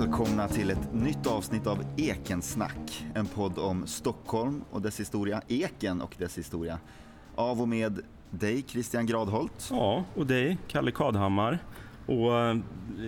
Välkomna till ett nytt avsnitt av Ekensnack. En podd om Stockholm och dess historia, Eken och dess historia. Av och med dig Christian Gradholt. Ja, och dig Kalle Kadhammar. Och eh,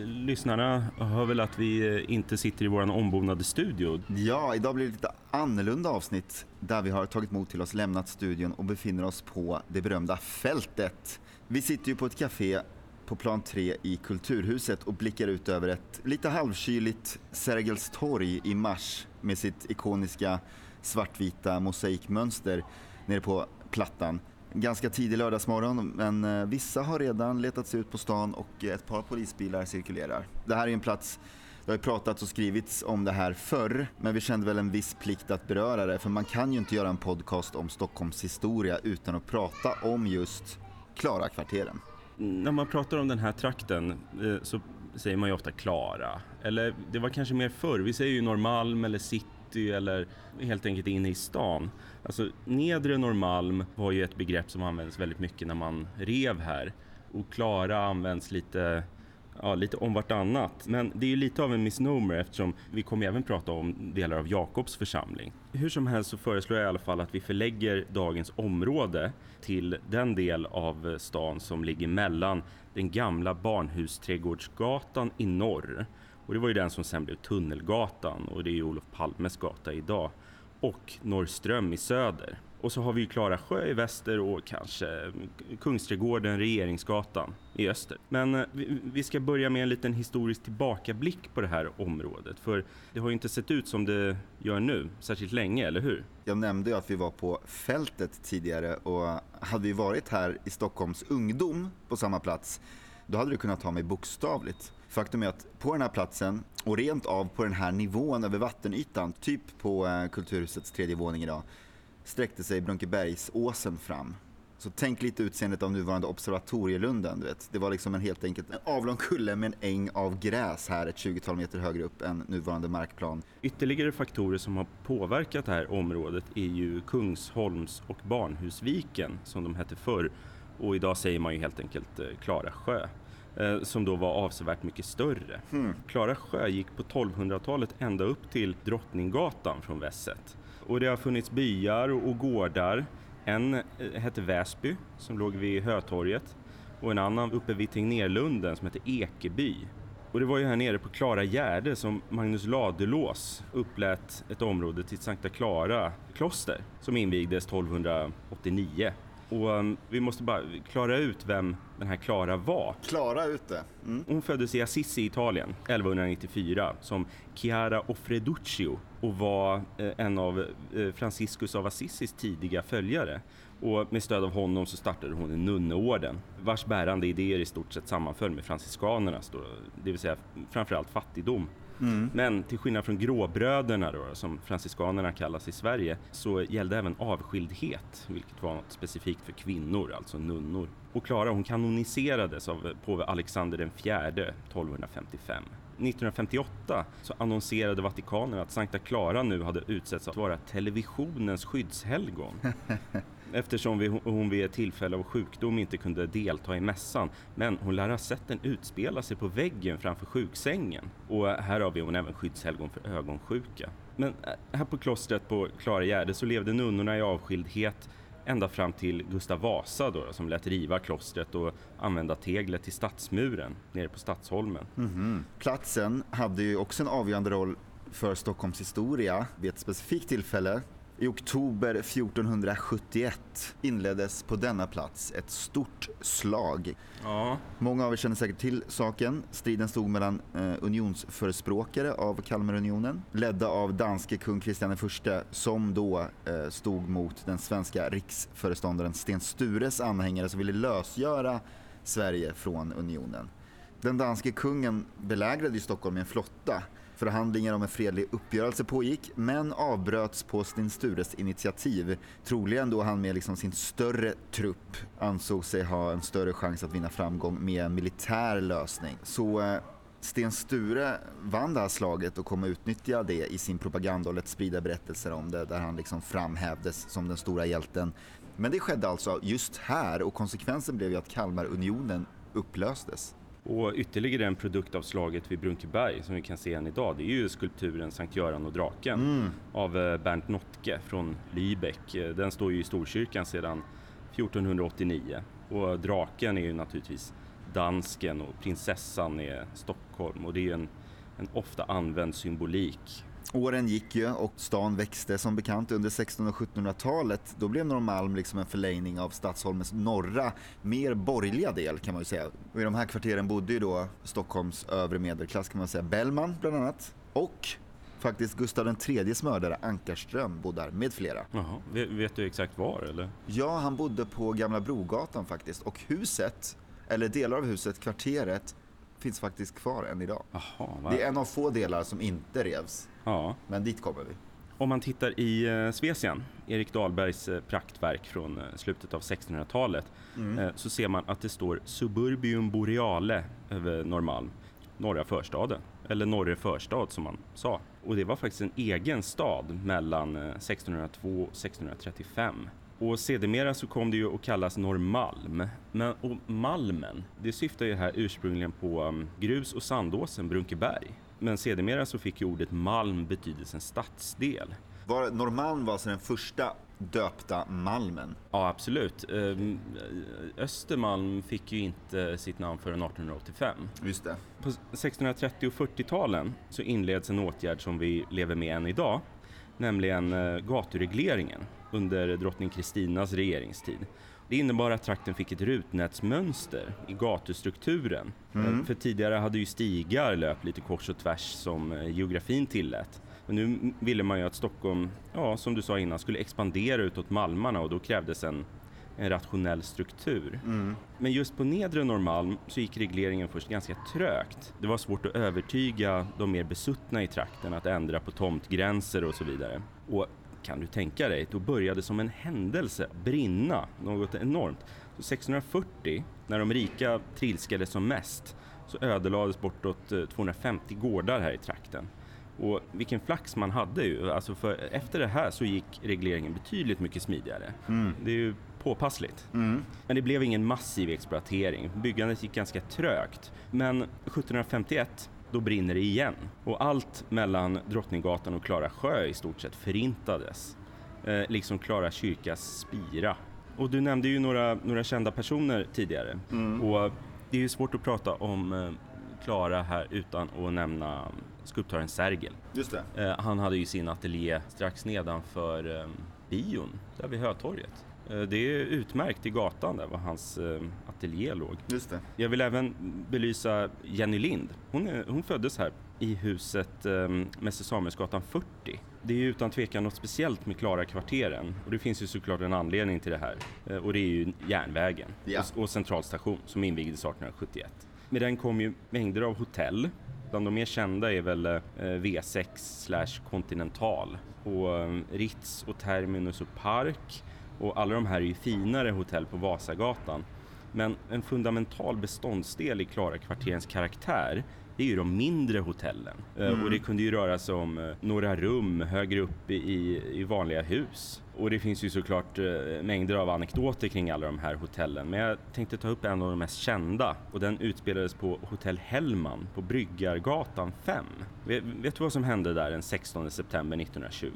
lyssnarna hör väl att vi eh, inte sitter i vår ombonade studio. Ja, idag blir det lite annorlunda avsnitt där vi har tagit mod till oss, lämnat studion och befinner oss på det berömda fältet. Vi sitter ju på ett café på plan 3 i Kulturhuset och blickar ut över ett lite halvkyligt Sergels torg i mars med sitt ikoniska svartvita mosaikmönster nere på Plattan. Ganska tidig lördagsmorgon men eh, vissa har redan letat sig ut på stan och ett par polisbilar cirkulerar. Det här är en plats det har ju pratats och skrivits om det här förr, men vi kände väl en viss plikt att beröra det, för man kan ju inte göra en podcast om Stockholms historia utan att prata om just Klarakvarteren. När man pratar om den här trakten eh, så säger man ju ofta Klara. Eller det var kanske mer förr, vi säger ju Norrmalm eller city eller helt enkelt inne i stan. Alltså nedre Norrmalm var ju ett begrepp som användes väldigt mycket när man rev här. Och Klara används lite ja, lite om vartannat. Men det är ju lite av en misnomer eftersom vi kommer även prata om delar av Jakobs församling. Hur som helst så föreslår jag i alla fall att vi förlägger dagens område till den del av stan som ligger mellan den gamla Barnhusträdgårdsgatan i norr och det var ju den som sen blev Tunnelgatan och det är ju Olof Palmes gata idag och Norrström i söder. Och så har vi ju Klara sjö i väster och kanske Kungsträdgården, Regeringsgatan i öster. Men eh, vi ska börja med en liten historisk tillbakablick på det här området. För det har ju inte sett ut som det gör nu särskilt länge, eller hur? Jag nämnde ju att vi var på fältet tidigare och hade vi varit här i Stockholms ungdom på samma plats då hade du kunnat ta mig bokstavligt. Faktum är att på den här platsen och rent av på den här nivån över vattenytan, typ på eh, Kulturhusets tredje våning idag, sträckte sig Brunkebergsåsen fram. Så tänk lite utseendet av nuvarande Observatorielunden. Du vet. Det var liksom en helt enkelt en avlång kulle med en äng av gräs här ett 20-tal meter högre upp än nuvarande markplan. Ytterligare faktorer som har påverkat det här området är ju Kungsholms och Barnhusviken som de hette förr. Och idag säger man ju helt enkelt eh, Klara sjö eh, som då var avsevärt mycket större. Hmm. Klara sjö gick på 1200-talet ända upp till Drottninggatan från vässet. Och det har funnits byar och gårdar. En eh, hette Väsby som låg vid Hötorget och en annan uppe vid Tegnérlunden som hette Ekeby. Och det var ju här nere på Klara Gärde som Magnus Ladulås upplät ett område till Sankta Klara kloster som invigdes 1289. Och um, vi måste bara klara ut vem den här Klara var. Klara ut det. Mm. Hon föddes i Assisi i Italien 1194 som Chiara Offreduccio och var eh, en av eh, Franciscus av Assisis tidiga följare. Och med stöd av honom så startade hon en nunneorden vars bärande idéer i stort sett sammanföll med franciskanernas, det vill säga framförallt fattigdom. Mm. Men till skillnad från gråbröderna då, som franciskanerna kallas i Sverige så gällde även avskildhet, vilket var något specifikt för kvinnor, alltså nunnor. Och Klara hon kanoniserades av påve Alexander den fjärde 1255. 1958 så annonserade Vatikanen att Sankta Clara nu hade utsetts att vara televisionens skyddshelgon. Eftersom vi, hon vid ett tillfälle av sjukdom inte kunde delta i mässan. Men hon lär ha sett den utspela sig på väggen framför sjuksängen. Och här har vi hon även skyddshelgon för ögonsjuka. Men äh, här på klostret på Klara Gärde så levde nunnorna i avskildhet ända fram till Gustav Vasa då, som lät riva klostret och använda teglet till stadsmuren nere på Stadsholmen. Mm -hmm. Platsen hade ju också en avgörande roll för Stockholms historia vid ett specifikt tillfälle i oktober 1471 inleddes på denna plats ett stort slag. Ja. Många av er känner säkert till saken. Striden stod mellan eh, unionsförespråkare av Kalmarunionen, ledda av danske kung Kristian I, som då eh, stod mot den svenska riksföreståndaren Sten Stures anhängare som ville lösgöra Sverige från unionen. Den danske kungen belägrade ju Stockholm med en flotta Förhandlingar om en fredlig uppgörelse pågick men avbröts på Sten Stures initiativ. Troligen då han med liksom sin större trupp ansåg sig ha en större chans att vinna framgång med en militär lösning. Så eh, Sten Sture vann det här slaget och kom att utnyttja det i sin propaganda och lät sprida berättelser om det där han liksom framhävdes som den stora hjälten. Men det skedde alltså just här och konsekvensen blev ju att Kalmarunionen upplöstes. Och ytterligare en produkt av slaget vid Brunkeberg som vi kan se än idag, det är ju skulpturen Sankt Göran och draken Mm. av eh, Bernt Notke från Lübeck. Eh, Den står ju i Storkyrkan sedan 1489 och draken är ju naturligtvis dansken och prinsessan är Stockholm och det är en, en ofta använd symbolik. Åren gick ju och stan växte som bekant under 1600 och 1700-talet. Då blev Norrmalm liksom en förlängning av Stadsholmens norra, mer borgerliga del kan man ju säga. Och I de här kvarteren bodde ju då Stockholms övre medelklass kan man säga. Bellman bland annat. Och faktiskt Gustav IIIs mördare Ankarström bodde där med flera. Jaha, vet, du exakt var eller? Ja, han bodde på Gamla Brogatan faktiskt. Och huset, eller delar av huset, kvarteret, finns faktiskt kvar än idag. Jaha? Det är en av få delar som inte revs. Ja. Men dit kommer vi. Om man tittar i eh, Svesian, Erik Dahlbergs eh, praktverk från eh, slutet av 1600-talet, eh, så ser man att det står Suburbium Boreale över Norrmalm, norra förstaden, eller norre förstad som man sa. Och det var faktiskt en egen stad mellan eh, 1602 och 1635. Och sedermera så kom det ju att kallas Norrmalm. Men, och Malmen, det syftar ju här ursprungligen på um, grus och sandåsen Brunkeberg. Men sedermera så fick ju ordet Malm betydelsen stadsdel. Var, Norrmalm var alltså den första döpta malmen. Ja, absolut. Ehm, Östermalm fick ju inte sitt namn förrän 1885. Just det. På 1630 och 40-talen så inleds en åtgärd som vi lever med än idag, nämligen eh, gaturegleringen under drottning Kristinas regeringstid. Det innebar att trakten fick ett rutnätsmönster i gatustrukturen. Eh, För tidigare hade ju stigar löpt lite kors och tvärs som eh, geografin tillät. Men nu ville man ju att Stockholm, ja som du sa innan, skulle expandera utåt Malmarna och då krävdes en, en rationell struktur. Men just på nedre Norrmalm så gick regleringen först ganska trögt. Det var svårt att övertyga de mer besuttna i trakten att ändra på tomtgränser och så vidare. Och kan du tänka dig, då började som en händelse brinna något enormt. Så 1640, när de rika trilskade som mest, så ödelades bortåt eh, 250 gårdar här i trakten. Och vilken flax man hade ju, alltså för efter det här så gick regleringen betydligt mycket smidigare. Det är ju påpassligt. Men det blev ingen massiv exploatering. Byggandet gick ganska trögt. Men 1751 då brinner det igen. Och allt mellan Drottninggatan och Klara sjö i stort sett förintades. Eh, liksom Klara kyrkas spira. Och du nämnde ju några, några kända personer tidigare. Och det är ju svårt att prata om eh, Klara här utan att nämna skulptören Sergel. Just det. Eh, han hade ju sin ateljé strax nedanför eh, bion, där vid Hötorget. Eh, det är utmärkt i gatan där var hans eh, ateljé låg. Just det. Jag vill även belysa Jenny Lind. Hon, är, hon föddes här i huset eh, Mäster Samuelsgatan 40. Det är ju utan tvekan något speciellt med Klara kvarteren och det finns ju såklart en anledning till det här. Och det är ju järnvägen Ja. och, och centralstation som invigdes 1871. Med den kom ju mängder av hotell. Bland de mer kända är väl eh, V6 slash Continental och Ritz och Terminus och Park. Och alla de här är ju finare hotell på Vasagatan. Men en fundamental beståndsdel i Klara kvarterens karaktär det är ju de mindre hotellen. Eh, Och det kunde ju röra sig om eh, några rum högre upp i, i vanliga hus. Och det finns ju såklart eh, mängder av anekdoter kring alla de här hotellen. Men jag tänkte ta upp en av de mest kända och den utspelades på Hotell Hellman på Bryggargatan 5. Vet, vet du vad som hände där den 16 september 1920?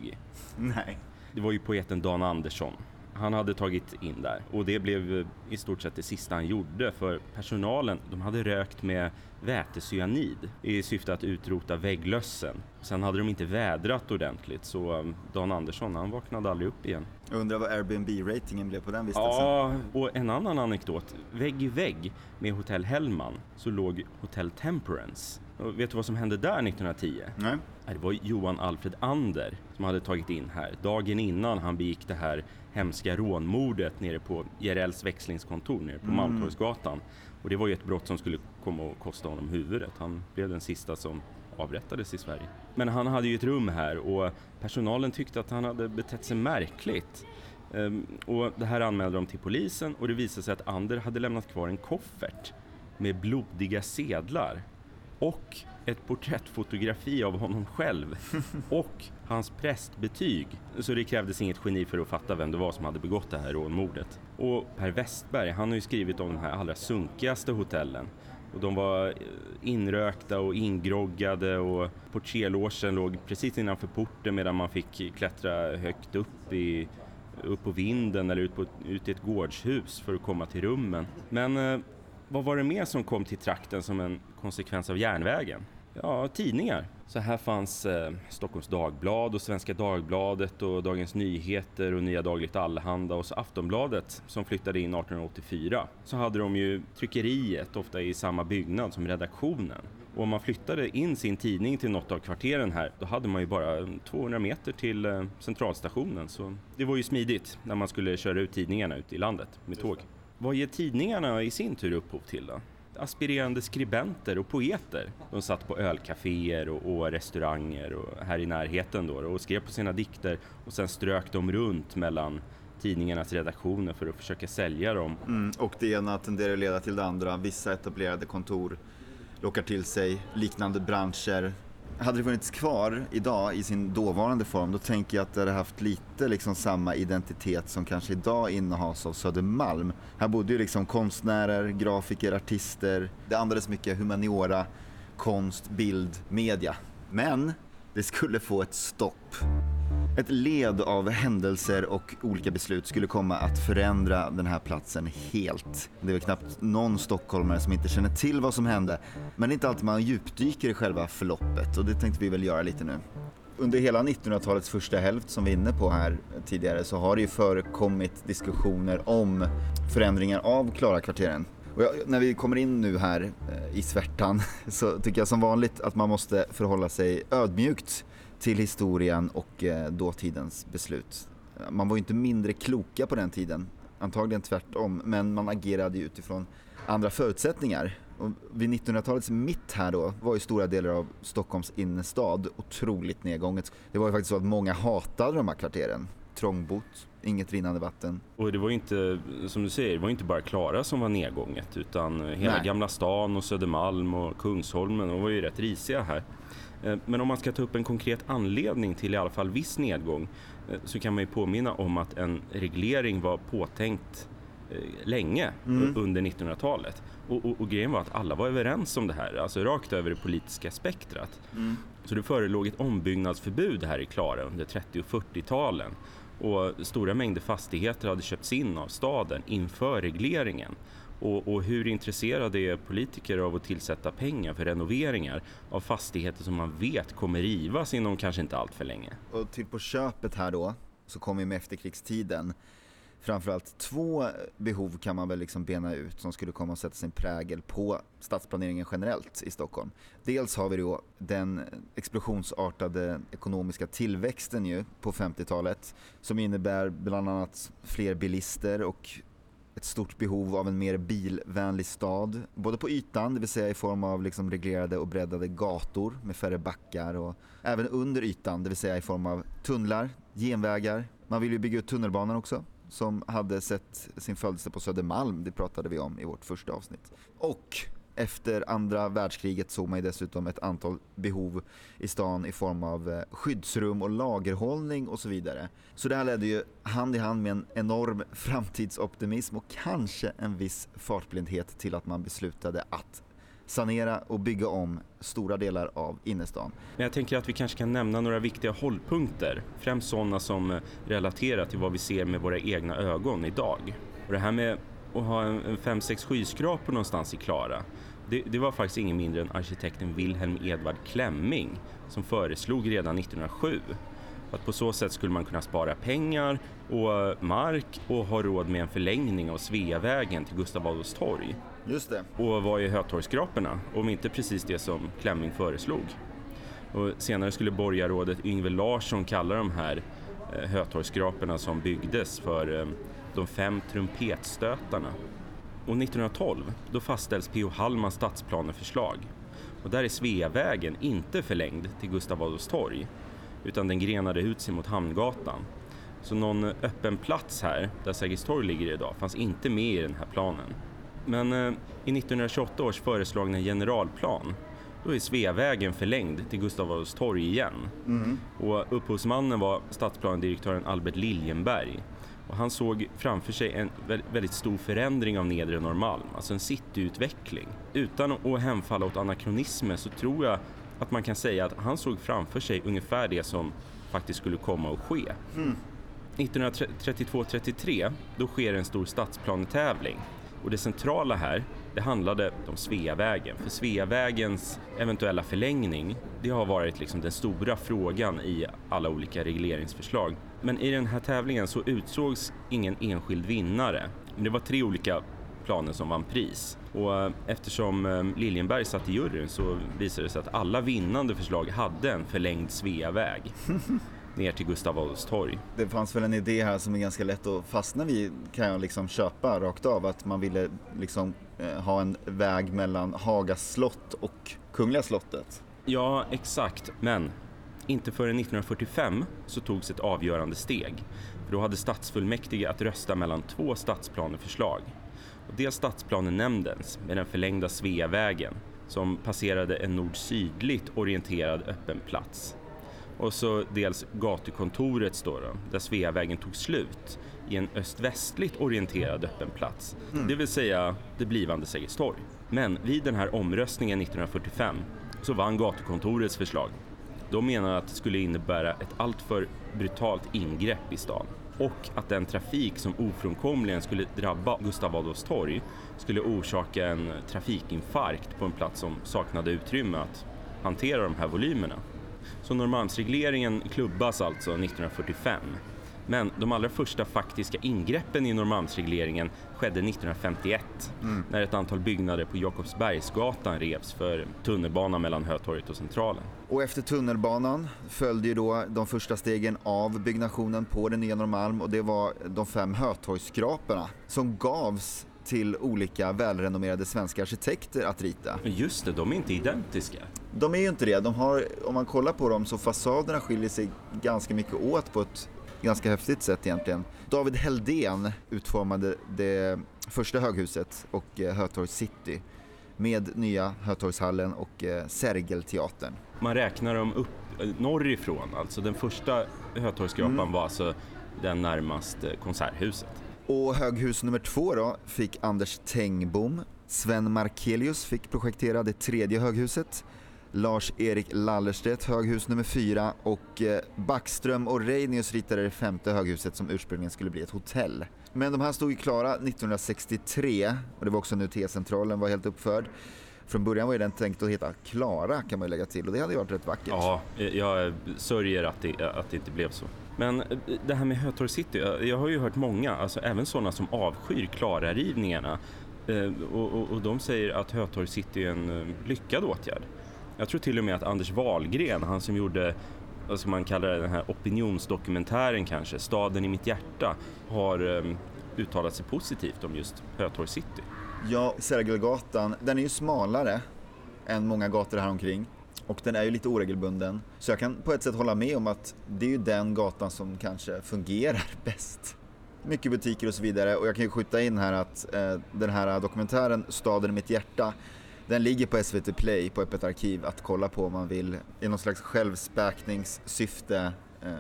Nej. Det var ju poeten Dan Andersson. Han hade tagit in där och det blev i stort sett det sista han gjorde för personalen, de hade rökt med vätecyanid i syfte att utrota vägglössen. Sen hade de inte vädrat ordentligt så um, Dan Andersson han vaknade aldrig upp igen. Jag undrar vad Airbnb-ratingen blev på den vistelsen. Ja, och en annan anekdot. Vägg i vägg med Hotell Hellman så låg Hotell Temperance. Och vet du vad som hände där 1910? Nej. Det var Johan Alfred Ander som hade tagit in här dagen innan han begick det här hemska rånmordet nere på JRLs växlingskontor nere på Malmtorgsgatan. Och det var ju ett brott som skulle komma att kosta honom huvudet. Han blev den sista som avrättades i Sverige. Men han hade ju ett rum här och personalen tyckte att han hade betett sig märkligt. Ehm, och det här anmälde de till polisen och det visade sig att Ander hade lämnat kvar en koffert med blodiga sedlar och ett porträttfotografi av honom själv och hans prästbetyg. Så det krävdes inget geni för att fatta vem det var som hade begått det här rånmordet. Och Per Westberg, han har ju skrivit om de här allra sunkigaste hotellen. Och de var eh, inrökta och ingroggade och portierlogen låg precis innanför porten medan man fick klättra högt upp i upp på vinden eller ut, på, ut i ett gårdshus för att komma till rummen. Men eh, vad var det mer som kom till trakten som en konsekvens av järnvägen? Ja, tidningar. Så här fanns eh, Stockholms Dagblad och Svenska Dagbladet och Dagens Nyheter och Nya Dagligt Allehanda och så Aftonbladet som flyttade in 1884. Så hade de ju tryckeriet, ofta i samma byggnad som redaktionen. Och om man flyttade in sin tidning till något av kvarteren här, då hade man ju bara 200 meter till eh, centralstationen. Så det var ju smidigt när man skulle köra ut tidningarna ut i landet med tåg. Vad ger tidningarna i sin tur upphov till då? aspirerande skribenter och poeter. De satt på ölcaféer och, och restauranger och här i närheten då och skrev på sina dikter och sen strök de runt mellan tidningarnas redaktioner för att försöka sälja dem. Mm, och det ena tenderar att leda till det andra. Vissa etablerade kontor lockar till sig liknande branscher hade det funnits kvar idag i sin dåvarande form, då tänker jag att det hade haft lite liksom samma identitet som kanske idag innehas av Södermalm. Här bodde ju liksom konstnärer, grafiker, artister. Det andades mycket humaniora, konst, bild, media. Men det skulle få ett stopp. Ett led av händelser och olika beslut skulle komma att förändra den här platsen helt. Det är väl knappt någon stockholmare som inte känner till vad som hände. Men det är inte alltid man djupdyker i själva förloppet och det tänkte vi väl göra lite nu. Under hela 1900-talets första hälft som vi är inne på här tidigare så har det ju förekommit diskussioner om förändringar av Klarakvarteren. Och jag, när vi kommer in nu här eh, i svärtan så tycker jag som vanligt att man måste förhålla sig ödmjukt till historien och eh, dåtidens beslut. Man var ju inte mindre kloka på den tiden, antagligen tvärtom, men man agerade ju utifrån andra förutsättningar. Och vid 1900-talets mitt här då var ju stora delar av Stockholms innerstad otroligt nedgånget. Det var ju faktiskt så att många hatade de här kvarteren. Trångbott, inget rinnande vatten. Och det var ju inte, som du säger, det var inte bara Klara som var nedgånget utan hela Nej. Gamla stan och Södermalm och Kungsholmen, de var ju rätt risiga här. Eh, men om man ska ta upp en konkret anledning till i alla fall viss nedgång eh, så kan man ju påminna om att en reglering var påtänkt eh, länge mm. under 1900-talet. Och, och, och, grejen var att alla var överens om det här, alltså rakt över det politiska spektrat. Mm. Så det förelåg ett ombyggnadsförbud här i Klara under 30 och 40-talen och stora mängder fastigheter hade köpts in av staden inför regleringen. Och, och, hur intresserade är politiker av att tillsätta pengar för renoveringar av fastigheter som man vet kommer rivas inom kanske inte allt för länge? Och till på köpet här då, så kommer vi med efterkrigstiden framförallt två behov kan man väl liksom bena ut som skulle komma att sätta sin prägel på stadsplaneringen generellt i Stockholm. Dels har vi då den explosionsartade ekonomiska tillväxten ju på 50-talet som innebär bland annat fler bilister och ett stort behov av en mer bilvänlig stad. Både på ytan, det vill säga i form av liksom reglerade och breddade gator med färre backar och även under ytan, det vill säga i form av tunnlar, genvägar. Man vill ju bygga ut tunnelbanan också som hade sett sin födelse på Södermalm, det pratade vi om i vårt första avsnitt. Och efter andra världskriget såg man ju dessutom ett antal behov i stan i form av eh, skyddsrum och lagerhållning och så vidare. Så det här ledde ju hand i hand med en enorm framtidsoptimism och kanske en viss fartblindhet till att man beslutade att sanera och bygga om stora delar av innerstan. Men jag tänker att vi kanske kan nämna några viktiga hållpunkter, främst sådana som eh, relaterar till vad vi ser med våra egna ögon idag. Och det här med att ha en 5-6 skyskrapor någonstans i Klara, det, det, var faktiskt ingen mindre än arkitekten Wilhelm Edvard Klemming som föreslog redan 1907 att på så sätt skulle man kunna spara pengar och mark och ha råd med en förlängning av Sveavägen till Gustav Adolfs torg. Just det. Och vad är Hötorgsskraporna om inte precis det som Klemming föreslog? Och senare skulle borgarrådet Yngve Larsson kalla de här eh, Hötorgsskraporna som byggdes för eh, de fem trumpetstötarna. Och 1912 då fastställs P.O. Hallmans stadsplaneförslag. Och där är Sveavägen inte förlängd till Gustav Adolfs torg utan den grenade ut sig mot Hamngatan. Så någon öppen plats här, där Sergels torg ligger idag, fanns inte med i den här planen. Men eh, i 1928 års föreslagna generalplan då är Sveavägen förlängd till Gustav Adolfs torg igen. Mm. Och upphovsmannen var stadsplanedirektören Albert Liljenberg. Och han såg framför sig en väldigt stor förändring av nedre Norrmalm, alltså en cityutveckling. Utan att hemfalla åt anakronismer så tror jag att man kan säga att han såg framför sig ungefär det som faktiskt skulle komma att ske. Mm. 1932-33 då sker en stor stadsplanetävling och det centrala här det handlade om Sveavägen. För Sveavägens eventuella förlängning det har varit liksom den stora frågan i alla olika regleringsförslag. Men i den här tävlingen så utsågs ingen enskild vinnare. Det var tre olika planer som vann pris. Och eh, eftersom eh, Liljenberg satt i juryn så visade det sig att alla vinnande förslag hade en förlängd Sveaväg. ner till Gustav Adolfs torg. Det fanns väl en idé här som är ganska lätt att fastna vid kan jag liksom köpa rakt av att man ville liksom Eh, ha en väg mellan Haga slott och Kungliga slottet. Ja, exakt. Men inte förrän 1945 så togs ett avgörande steg. För då hade stadsfullmäktige att rösta mellan två stadsplaneförslag. Och dels stadsplanenämndens med den förlängda Sveavägen som passerade en nord-sydligt orienterad öppen plats och så dels gatukontorets då, då där Sveavägen tog slut i en öst-västligt orienterad öppen plats, mm. det vill säga det blivande Sergels torg. Men vid den här omröstningen 1945 så vann gatukontorets förslag. De menar att det skulle innebära ett alltför brutalt ingrepp i stan och att den trafik som ofrånkomligen skulle drabba Gustav Adolfs torg skulle orsaka en trafikinfarkt på en plats som saknade utrymme att hantera de här volymerna. Så Norrmalmsregleringen klubbas alltså 1945. Men de allra första faktiska ingreppen i Norrmalmsregleringen skedde 1951 mm. när ett antal byggnader på Jakobsbergsgatan revs för tunnelbana mellan Hötorget och Centralen. Och efter tunnelbanan följde ju då de första stegen av byggnationen på den nya Norrmalm och det var de fem Hötorgsskraporna som gavs till olika välrenommerade svenska arkitekter att rita. Just det, de är inte identiska. De är ju inte det. De har, om man kollar på dem så fasaderna skiljer sig ganska mycket åt på ett ganska häftigt sätt egentligen. David Heldén utformade det första höghuset och eh, Hötorgs city med nya Hötorgshallen och eh, Sergelteatern. Man räknar dem upp eh, norrifrån, alltså den första Hötorgsskrapan mm. var alltså den närmast Konserthuset. Och höghus nummer två då fick Anders Tengbom. Sven Markelius fick projektera det tredje höghuset. Lars-Erik Lallerstedt höghus nummer fyra och eh, Backström och Reinius ritade det femte höghuset som ursprungligen skulle bli ett hotell. Men de här stod ju klara 1963 och det var också nu T-centralen var helt uppförd. Från början var ju den tänkt att heta Klara kan man ju lägga till och det hade ju varit rätt vackert. Ja, jag sörjer att det, att det inte blev så. Men eh, det här med Hötorg City, jag har ju hört många, alltså även sådana som avskyr Klara-rivningarna eh, och, och, och, de säger att Hötorg City är en lyckad åtgärd. Jag tror till och med att Anders Wahlgren, han som gjorde vad ska man kalla det, den här opinionsdokumentären kanske, Staden i mitt hjärta, har um, uttalat sig positivt om just Hötorg City. Ja, Sergelgatan, den är ju smalare än många gator här omkring och den är ju lite oregelbunden. Så jag kan på ett sätt hålla med om att det är ju den gatan som kanske fungerar bäst. Mycket butiker och så vidare och jag kan ju skjuta in här att eh, den här dokumentären Staden i mitt hjärta den ligger på SVT Play på Öppet arkiv att kolla på om man vill i någon slags självspäkningssyfte eh,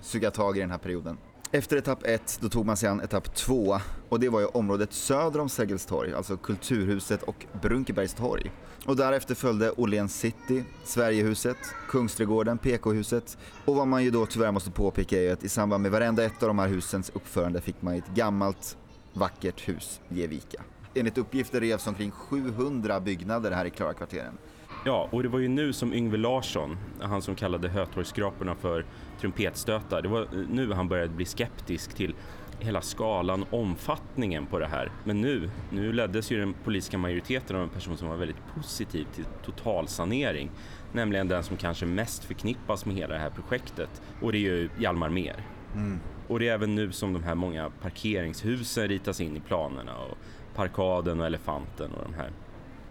suga tag i den här perioden. Efter etapp 1 då tog man sig an etapp 2 och det var ju området söder om Sergels torg, alltså Kulturhuset och Brunkebergs torg. Och därefter följde Åhléns city, Sverigehuset, Kungsträdgården, PK-huset och vad man ju då tyvärr måste påpeka är ju att i samband med varenda ett av de här husens uppförande fick man ett gammalt vackert hus ge vika. Enligt uppgifter revs omkring 700 byggnader här i Klarakvarteren. Ja, och det var ju nu som Yngve Larsson, han som kallade Hötorgsskraporna för trumpetstötar, det var nu han började bli skeptisk till hela skalan, omfattningen på det här. Men nu, nu leddes ju den politiska majoriteten av en person som var väldigt positiv till totalsanering, nämligen den som kanske mest förknippas med hela det här projektet och det är ju Hjalmar Mer. Mm. Och det är även nu som de här många parkeringshusen ritas in i planerna och parkaden och elefanten och de här.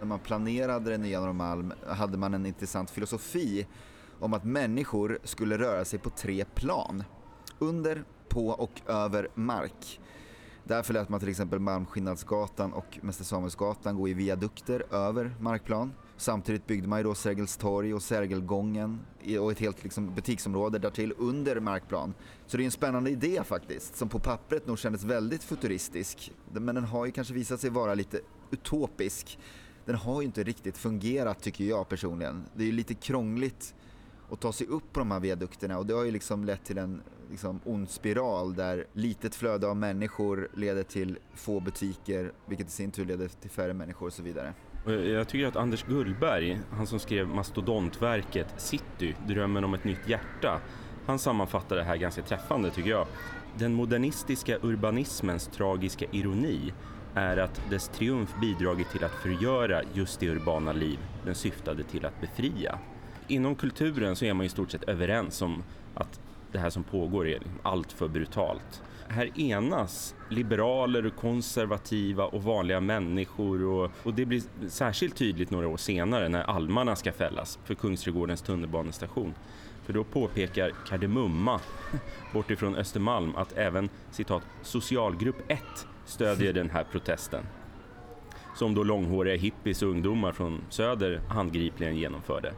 När man planerade det nya Norrmalm hade man en intressant filosofi om att människor skulle röra sig på tre plan. Under, på och över mark. Därför lät man till exempel Malmskillnadsgatan och Mäster Samuelsgatan gå i viadukter över markplan Samtidigt byggde man ju då Sergels torg och Sergelgången och ett helt liksom, butiksområde därtill under markplan. Så det är en spännande idé faktiskt, som på pappret nog kändes väldigt futuristisk. Men den har ju kanske visat sig vara lite utopisk. Den har ju inte riktigt fungerat tycker jag personligen. Det är ju lite krångligt att ta sig upp på de här viadukterna och det har ju liksom lett till en liksom ond spiral där litet flöde av människor leder till få butiker vilket i sin tur leder till färre människor och så vidare. Jag tycker att Anders Gullberg, han som skrev mastodontverket City, drömmen om ett nytt hjärta, han sammanfattar det här ganska träffande tycker jag. Den modernistiska urbanismens tragiska ironi är att dess triumf bidragit till att förgöra just det urbana liv den syftade till att befria. Inom kulturen så är man i stort sett överens om att det här som pågår är liksom allt för brutalt. Här enas liberaler, konservativa och vanliga människor och, och, det blir särskilt tydligt några år senare när almarna ska fällas för Kungsträdgårdens tunnelbanestation. För då påpekar Kardemumma bortifrån Östermalm att även citat socialgrupp 1 stödjer den här protesten. Som då långhåriga hippies och ungdomar från söder handgripligen genomförde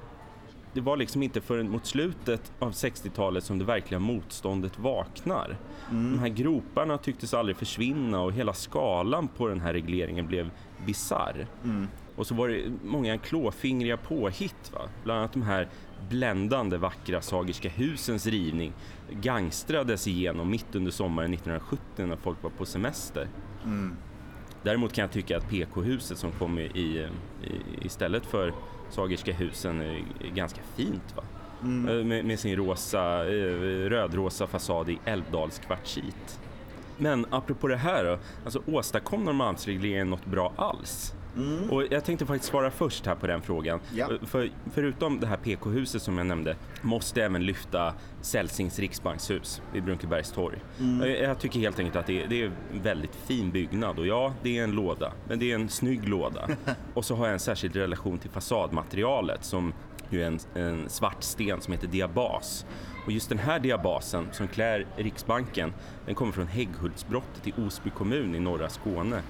det var liksom inte förrän mot slutet av 60-talet som det verkliga motståndet vaknar. Mm. De här groparna tycktes aldrig försvinna och hela skalan på den här regleringen blev bizarr. Mm. Och så var det många klåfingriga påhitt, va? bland annat de här bländande vackra Sagerska husens rivning gangstrades igenom mitt under sommaren 1970 när folk var på semester. Mm. Däremot kan jag tycka att PK-huset som kom i, i, istället för Sagerska husen är ganska fint va? Mm. Eh, med, med, sin rosa, eh, rödrosa fasad i Älvdalskvartsit. Men apropå det här då, alltså åstadkom Norrmalmsregleringen något bra alls? Mm. Och jag tänkte faktiskt svara först här på den frågan. Ja. För, förutom det här PK-huset som jag nämnde måste jag även lyfta Celsings riksbankshus vid Brunkebergstorg. Mm. Jag tycker helt enkelt att det är, det är en väldigt fin byggnad och ja, det är en låda, men det är en snygg låda. och så har jag en särskild relation till fasadmaterialet som ju är en, en svart sten som heter diabas. Och just den här diabasen som klär Riksbanken, den kommer från Hägghultsbrottet i Osby kommun i norra Skåne.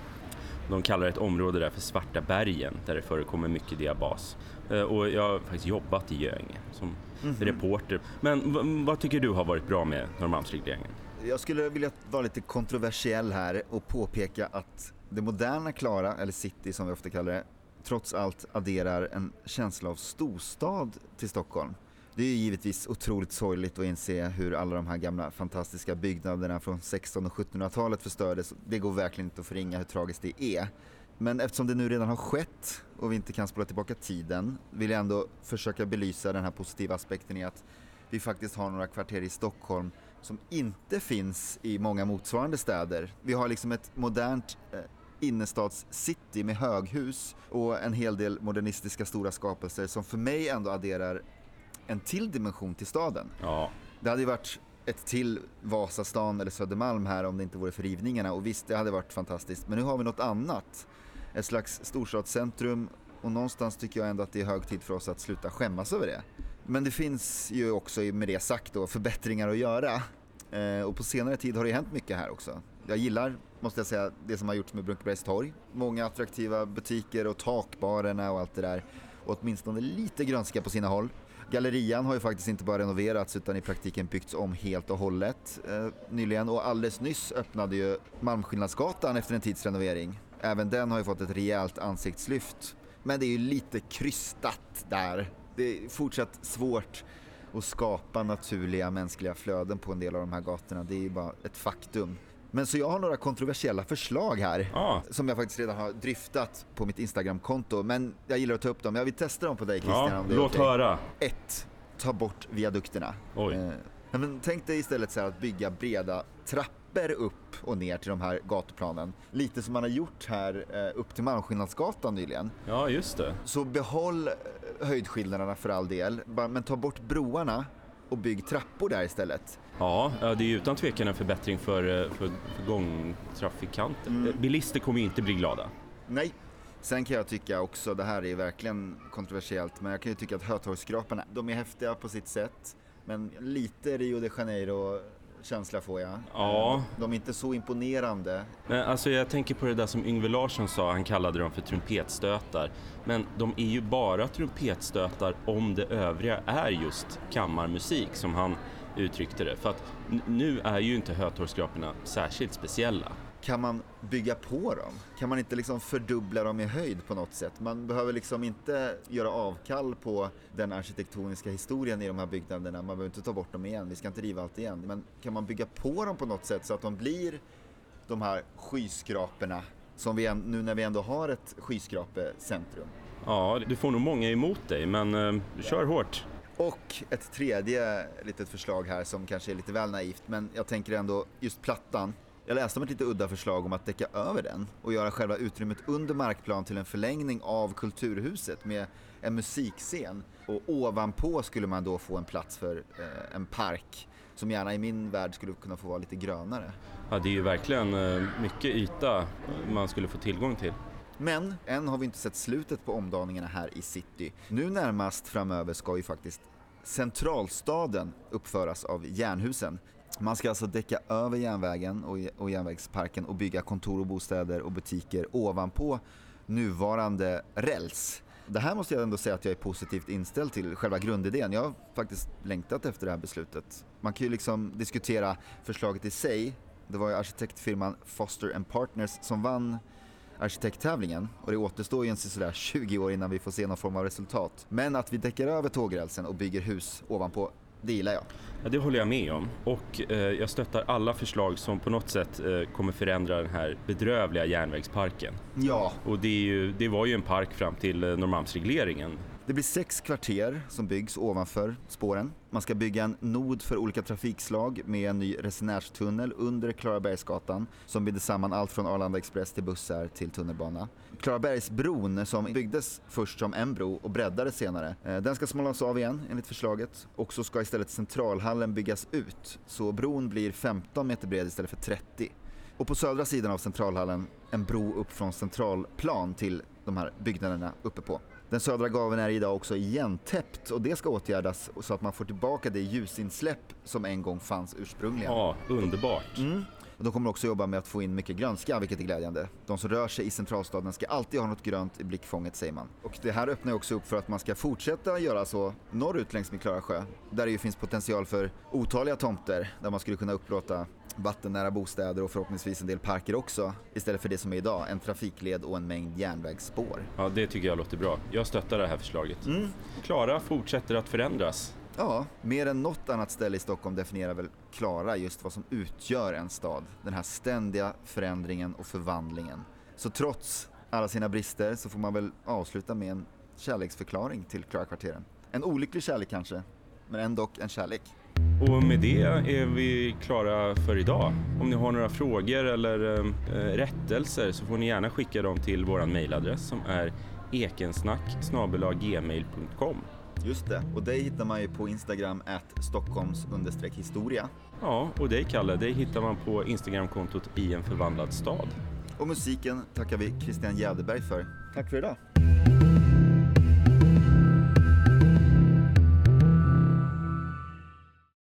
De kallar ett område där för Svarta bergen där det förekommer mycket diabas. Eh, och jag har faktiskt jobbat i Göinge som mm -hmm. reporter. Men vad tycker du har varit bra med Norrmalmsregleringen? Jag skulle vilja vara lite kontroversiell här och påpeka att det moderna Klara, eller city som vi ofta kallar det, trots allt adderar en känsla av storstad till Stockholm. Det är givetvis otroligt sorgligt att inse hur alla de här gamla fantastiska byggnaderna från 1600 och 1700-talet förstördes. Det går verkligen inte att förringa hur tragiskt det är. Men eftersom det nu redan har skett och vi inte kan spola tillbaka tiden vill jag ändå försöka belysa den här positiva aspekten i att vi faktiskt har några kvarter i Stockholm som inte finns i många motsvarande städer. Vi har liksom ett modernt eh, innerstadscity med höghus och en hel del modernistiska stora skapelser som för mig ändå adderar en till dimension till staden. Ja. Det hade ju varit ett till Vasastan eller Södermalm här om det inte vore för rivningarna och visst, det hade varit fantastiskt. Men nu har vi något annat. Ett slags storstadscentrum och någonstans tycker jag ändå att det är hög tid för oss att sluta skämmas över det. Men det finns ju också med det sagt då förbättringar att göra. Eh, och på senare tid har det hänt mycket här också. Jag gillar, måste jag säga, det som har gjorts med Brunkebergs torg. Många attraktiva butiker och takbarerna och allt det där. Och åtminstone lite grönska på sina håll. Gallerian har ju faktiskt inte bara renoverats utan i praktiken byggts om helt och hållet eh, nyligen och alldeles nyss öppnade ju Malmskillnadsgatan efter en tids renovering. Även den har ju fått ett rejält ansiktslyft. Men det är ju lite krystat där. Det är fortsatt svårt att skapa naturliga mänskliga flöden på en del av de här gatorna. Det är ju bara ett faktum. Men så jag har några kontroversiella förslag här ah. som jag faktiskt redan har dryftat på mitt Instagramkonto. Men jag gillar att ta upp dem. Jag vill testa dem på dig Christian. Ja, låt okay. höra. 1. Ta bort viadukterna. Oj. Eh, men tänk dig istället så att bygga breda trappor upp och ner till de här gatuplanen. Lite som man har gjort här eh, upp till Malmskillnadsgatan nyligen. Ja, just det. Så behåll eh, höjdskillnaderna för all del, men ta bort broarna och bygg trappor där istället. Ja, det är utan tvekan en förbättring för, eh, för, för gångtrafikanter. Mm. Eh, bilister kommer ju inte bli glada. Nej. Sen kan jag tycka också, det här är verkligen kontroversiellt, men jag kan ju tycka att Hötorgsskraporna, de är häftiga på sitt sätt. Men lite Rio de Janeiro känsla får jag. Ja. De är inte så imponerande. Men alltså jag tänker på det där som Yngve Larsson sa, han kallade dem för trumpetstötar. Men de är ju bara trumpetstötar om det övriga är just kammarmusik som han uttryckte det. För att nu är ju inte Hötorgsskraporna särskilt speciella. Kan man bygga på dem? Kan man inte liksom fördubbla dem i höjd på något sätt? Man behöver liksom inte göra avkall på den arkitektoniska historien i de här byggnaderna. Man behöver inte ta bort dem igen, vi ska inte riva allt igen. Men kan man bygga på dem på något sätt så att de blir de här skyskraporna som vi, nu när vi ändå har ett skyskrapecentrum? Ja, du får nog många emot dig, men uh, kör hårt. Och ett tredje litet förslag här som kanske är lite väl naivt, men jag tänker ändå just plattan. Jag läste om ett lite udda förslag om att täcka över den och göra själva utrymmet under markplan till en förlängning av Kulturhuset med en musikscen. Och ovanpå skulle man då få en plats för eh, en park som gärna i min värld skulle kunna få vara lite grönare. Ja, det är ju verkligen eh, mycket yta man skulle få tillgång till. Men än har vi inte sett slutet på omdaningarna här i city. Nu närmast framöver ska ju faktiskt Centralstaden uppföras av Jernhusen. Man ska alltså däcka över järnvägen och järnvägsparken och bygga kontor och bostäder och butiker ovanpå nuvarande räls. Det här måste jag ändå säga att jag är positivt inställd till, själva grundidén. Jag har faktiskt längtat efter det här beslutet. Man kan ju liksom diskutera förslaget i sig. Det var ju arkitektfirman Foster and Partners som vann arkitekttävlingen och det återstår ju en sådär 20 år innan vi får se någon form av resultat. Men att vi däckar över tågrälsen och bygger hus ovanpå, det gillar jag. Ja, det håller jag med om och eh, jag stöttar alla förslag som på något sätt eh, kommer förändra den här bedrövliga järnvägsparken. Ja. Och det, ju, det var ju en park fram till eh, Norrmalmsregleringen det blir sex kvarter som byggs ovanför spåren. Man ska bygga en nod för olika trafikslag med en ny resenärstunnel under Klarabergsgatan som binder samman allt från Arlanda Express till bussar till tunnelbana. Klarabergsbron som byggdes först som en bro och breddades senare, eh, den ska smalnas av igen enligt förslaget och så ska istället centralhallen byggas ut så bron blir 15 meter bred istället för 30. Och på södra sidan av centralhallen en bro upp från centralplan till de här byggnaderna uppe på. Den södra gaveln är idag också igentäppt och det ska åtgärdas så att man får tillbaka det ljusinsläpp som en gång fanns ursprungligen. Ja, underbart. Mm. De kommer också jobba med att få in mycket grönska, vilket är glädjande. De som rör sig i centralstaden ska alltid ha något grönt i blickfånget, säger man. Och det här öppnar också upp för att man ska fortsätta göra så norrut längs med Klara sjö, där det ju finns potential för otaliga tomter där man skulle kunna upplåta vattennära bostäder och förhoppningsvis en del parker också istället för det som är idag, en trafikled och en mängd järnvägsspår. Ja, det tycker jag låter bra. Jag stöttar det här förslaget. Mm. Klara fortsätter att förändras. Ja, mer än något annat ställe i Stockholm definierar väl Klara just vad som utgör en stad. Den här ständiga förändringen och förvandlingen. Så trots alla sina brister så får man väl avsluta med en kärleksförklaring till Klarakvarteren. En olycklig kärlek kanske, men ändå en kärlek. Och med det är vi klara för idag. Om ni har några frågor eller eh, rättelser så får ni gärna skicka dem till vår mejladress som är ekensnack gmail.com. Just det, och dig hittar man ju på Instagram at stockholms historia. Ja, och dig Kalle, dig hittar man på Instagramkontot i en förvandlad stad. Och musiken tackar vi Christian Jäderberg för. Tack för idag!